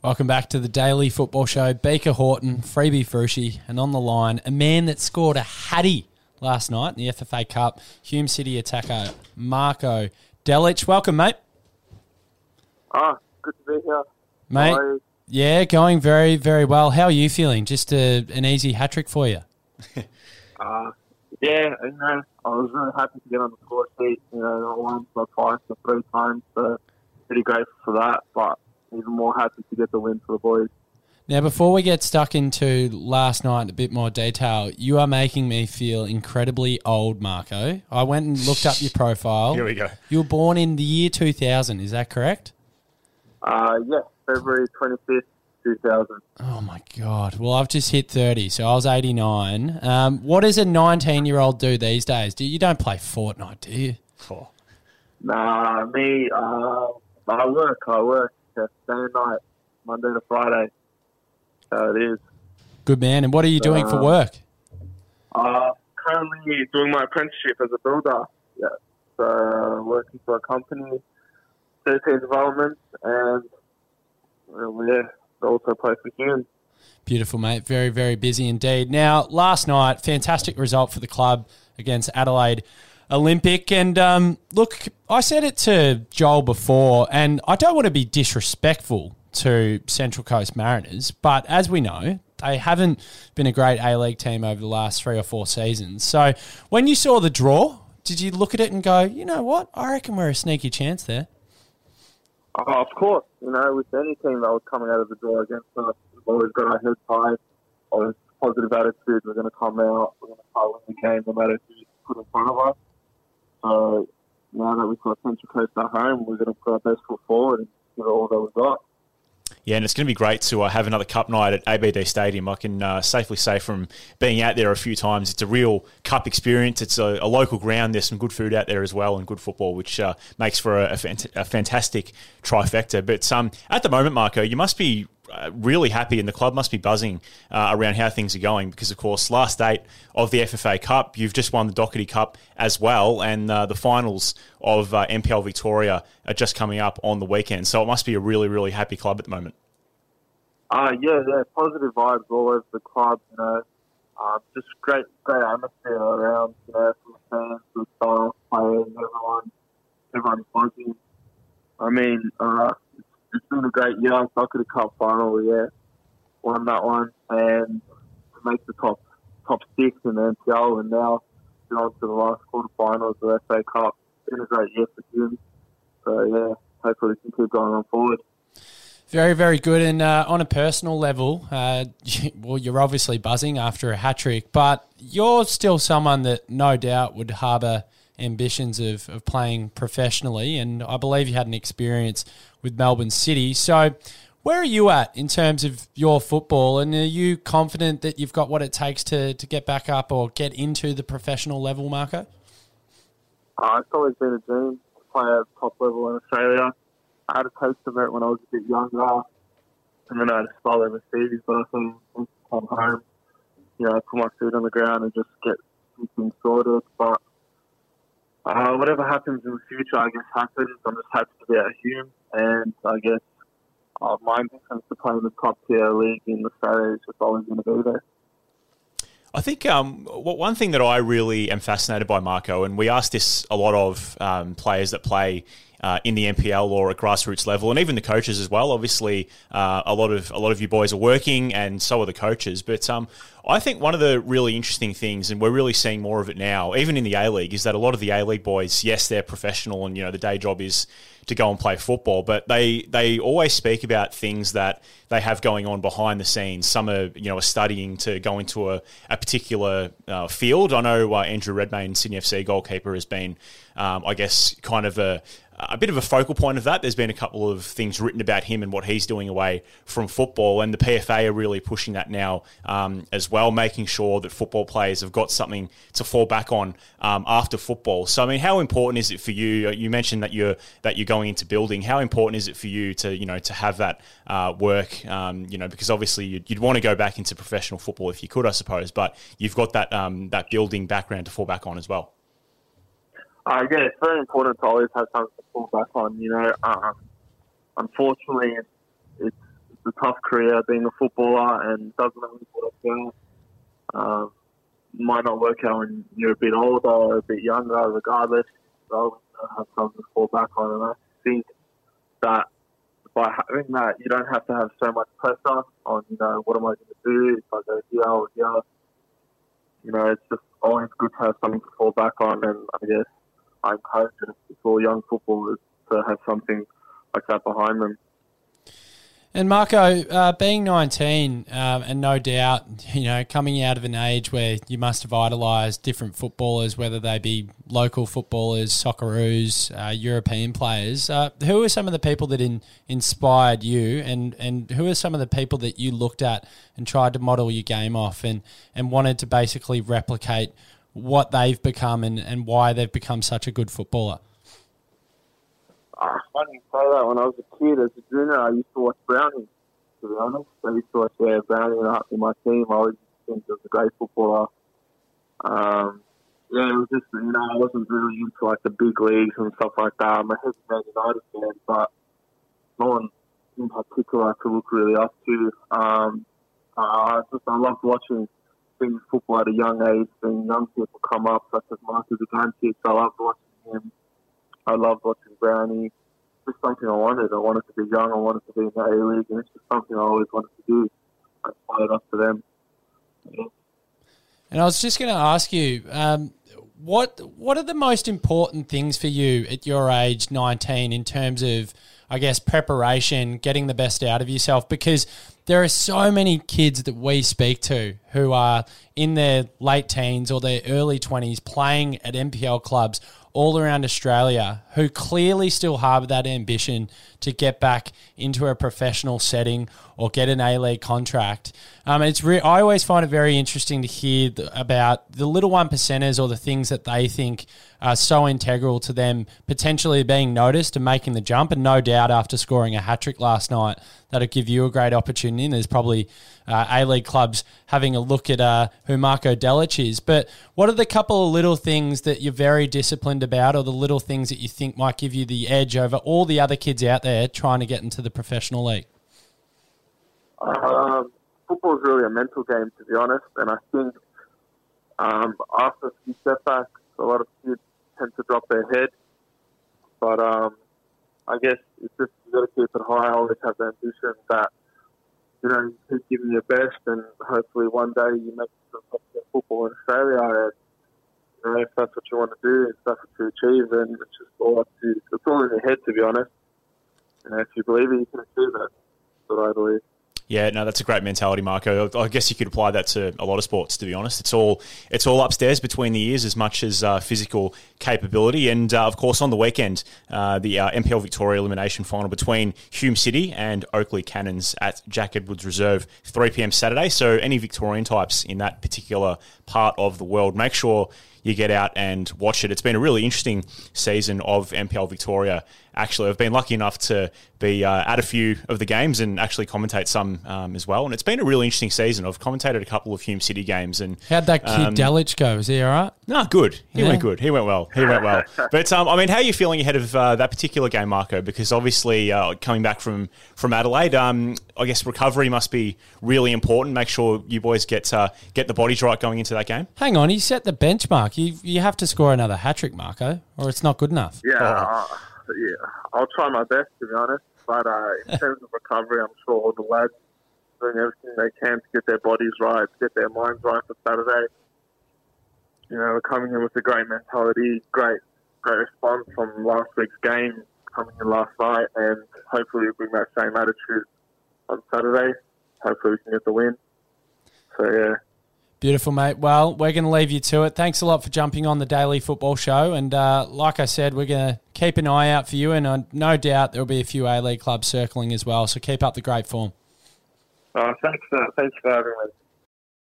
Welcome back to the Daily Football Show. Baker Horton, Freebie Frushi, and on the line, a man that scored a hattie last night in the FFA Cup, Hume City attacker Marco Delic. Welcome, mate. Ah, good to be here. Mate, yeah, going very, very well. How are you feeling? Just a, an easy hat trick for you. Uh, yeah, you know, I was really happy to get on the score sheet. You know, not once, but twice, or three times. So pretty grateful for that. But even more happy to get the win for the boys. Now, before we get stuck into last night in a bit more detail, you are making me feel incredibly old, Marco. I went and looked up your profile. Here we go. You were born in the year 2000, is that correct? Uh, yeah, February 25th, 2000. Oh my god! Well, I've just hit thirty, so I was eighty nine. Um, what does a nineteen year old do these days? Do you don't play Fortnite, do you? Oh, Nah, me, uh, I work, I work. Uh, Day and night, Monday to Friday. So it is. Good man. And what are you doing for Uh, work? Uh, currently doing my apprenticeship as a builder. Yeah. So working for a company, 13 development, and well, yeah, also play for Hume. Beautiful, mate. Very, very busy indeed. Now, last night, fantastic result for the club against Adelaide Olympic. And um, look, I said it to Joel before, and I don't want to be disrespectful to Central Coast Mariners, but as we know, they haven't been a great A League team over the last three or four seasons. So when you saw the draw, did you look at it and go, you know what? I reckon we're a sneaky chance there. Oh, of course, you know, with any team that was coming out of the draw against us, we've always got our heads high, always positive attitude. We're going to come out, we're going to win the game no matter who's put in front of us. So now that we've got Central Coast at home, we're going to put our best foot forward and give it all that we've got. Yeah, and it's going to be great to uh, have another cup night at ABD Stadium. I can uh, safely say from being out there a few times, it's a real cup experience. It's a, a local ground. There's some good food out there as well and good football, which uh, makes for a, a, fant- a fantastic trifecta. But um, at the moment, Marco, you must be uh, really happy and the club must be buzzing uh, around how things are going because, of course, last date of the FFA Cup, you've just won the Dockerty Cup as well, and uh, the finals of uh, NPL Victoria are just coming up on the weekend. So it must be a really, really happy club at the moment. Uh, yeah, yeah, positive vibes all over the club, you know. Um, just great, great atmosphere around, you know, from fans, players, everyone, everyone's buzzing. I mean, uh, it's, been a great year. Soccer Cup final, yeah, won that one, and make the top top six in the NPL, and now get on to the last quarterfinals of the FA Cup. It's been a great year for him. So yeah, hopefully we can keep going on forward. Very, very good. And uh, on a personal level, uh, well, you're obviously buzzing after a hat trick, but you're still someone that no doubt would harbour ambitions of, of playing professionally. And I believe you had an experience with Melbourne City. So, where are you at in terms of your football? And are you confident that you've got what it takes to, to get back up or get into the professional level, Marco? Uh, it's always been a dream to play at top level in Australia. I had a taste of it when I was a bit younger, and then I had a spell overseas. But I think I come home, you know, I put my feet on the ground and just get some things sorted. But uh, whatever happens in the future, I guess happens. I'm just happy to be at Hume, and I guess uh, my ambition to play in the top tier league in Australia is just always going to be there. I think um, one thing that I really am fascinated by, Marco, and we ask this a lot of um, players that play uh, in the NPL or at grassroots level, and even the coaches as well. Obviously, uh, a lot of a lot of you boys are working, and so are the coaches. But um, I think one of the really interesting things, and we're really seeing more of it now, even in the A League, is that a lot of the A League boys, yes, they're professional, and you know the day job is to go and play football, but they they always speak about things that they have going on behind the scenes. Some are you know are studying to go into a, a particular uh, field. I know uh, Andrew Redmayne, Sydney FC goalkeeper, has been, um, I guess, kind of a a bit of a focal point of that. There's been a couple of things written about him and what he's doing away from football, and the PFA are really pushing that now um, as well, making sure that football players have got something to fall back on um, after football. So, I mean, how important is it for you? You mentioned that you're that you're going into building. How important is it for you to you know to have that uh, work? Um, you know, because obviously you'd, you'd want to go back into professional football if you could, I suppose, but you've got that um, that building background to fall back on as well. Uh, yeah, it's very important to always have something to fall back on. You know, um, unfortunately, it's, it's a tough career being a footballer and doesn't always work out. Um, might not work out when you're a bit older or a bit younger, regardless. So have something to fall back on, and I think that by having that, you don't have to have so much pressure on, you know, what am I going to do if I go here or here. You know, it's just always good to have something to fall back on, and I guess I encourage all young footballers to have something like that behind them. And Marco, uh, being 19, um, and no doubt, you know, coming out of an age where you must have idolised different footballers, whether they be local footballers, Socceroos, uh, European players. Uh, who are some of the people that in, inspired you, and, and who are some of the people that you looked at and tried to model your game off and, and wanted to basically replicate what they've become and, and why they've become such a good footballer? Uh, funny you say that. When I was a kid, as a junior, I used to watch Brownie. To be honest, I used to watch yeah, Brownie in my team. I always think he was a great footballer. Um, yeah, it was just you know I wasn't really into like the big leagues and stuff like that. I'm a heavy Man United fan, but no one in particular I could look really up to. Um, uh, just I loved watching seeing football at a young age, seeing young people come up, such as Marcus Zugantic. I loved watching him. I loved watching Brownie. It's just something I wanted. I wanted to be young. I wanted to be in the A League, and it's just something I always wanted to do. I fired up to them. Yeah. And I was just going to ask you, um, what what are the most important things for you at your age, nineteen, in terms of, I guess, preparation, getting the best out of yourself? Because there are so many kids that we speak to who are in their late teens or their early 20s playing at NPL clubs all around Australia who clearly still harbour that ambition to get back into a professional setting or get an A League contract. Um, it's re- I always find it very interesting to hear th- about the little one percenters or the things that they think are so integral to them potentially being noticed and making the jump. And no doubt, after scoring a hat trick last night, that'll give you a great opportunity. And there's probably uh, A League clubs having a look at uh, who Marco Delic is. But what are the couple of little things that you're very disciplined about, or the little things that you think might give you the edge over all the other kids out there trying to get into the professional league? Um, football is really a mental game, to be honest. And I think um, after a few setbacks, a lot of kids tend to drop their head. But um, I guess it's just you got to keep it high. Always have the ambition that you know you keep giving your best, and hopefully one day you make some football in Australia. And, you know, if that's what you want to do, if that's what you achieve, then it's just all up to it's all in your head, to be honest. And if you believe it, you can achieve it. That's what I believe. Yeah, no, that's a great mentality, Marco. I guess you could apply that to a lot of sports. To be honest, it's all it's all upstairs between the ears as much as uh, physical capability. And uh, of course, on the weekend, uh, the uh, NPL Victoria elimination final between Hume City and Oakleigh Cannons at Jack Edwards Reserve, 3 p.m. Saturday. So, any Victorian types in that particular part of the world, make sure you get out and watch it. It's been a really interesting season of NPL Victoria. Actually, I've been lucky enough to be uh, at a few of the games and actually commentate some um, as well. And it's been a really interesting season. I've commentated a couple of Hume City games. And how'd that kid um, Delic go? Is he all right? No, good. He yeah. went good. He went well. He went well. But um, I mean, how are you feeling ahead of uh, that particular game, Marco? Because obviously, uh, coming back from from Adelaide, um, I guess recovery must be really important. Make sure you boys get uh, get the bodies right going into that game. Hang on, he set the benchmark. You you have to score another hat trick, Marco, or it's not good enough. Yeah, oh. yeah. I'll try my best to be honest. But uh, in terms of recovery, I'm sure all the lads doing everything they can to get their bodies right, to get their minds right for Saturday. You know, we're coming in with a great mentality, great, great response from last week's game, coming in last night, and hopefully we bring that same attitude on Saturday. Hopefully we can get the win. So yeah. Beautiful, mate. Well, we're going to leave you to it. Thanks a lot for jumping on the Daily Football Show. And uh, like I said, we're going to keep an eye out for you. And uh, no doubt there'll be a few A League clubs circling as well. So keep up the great form. Uh, thanks, uh, thanks for having me.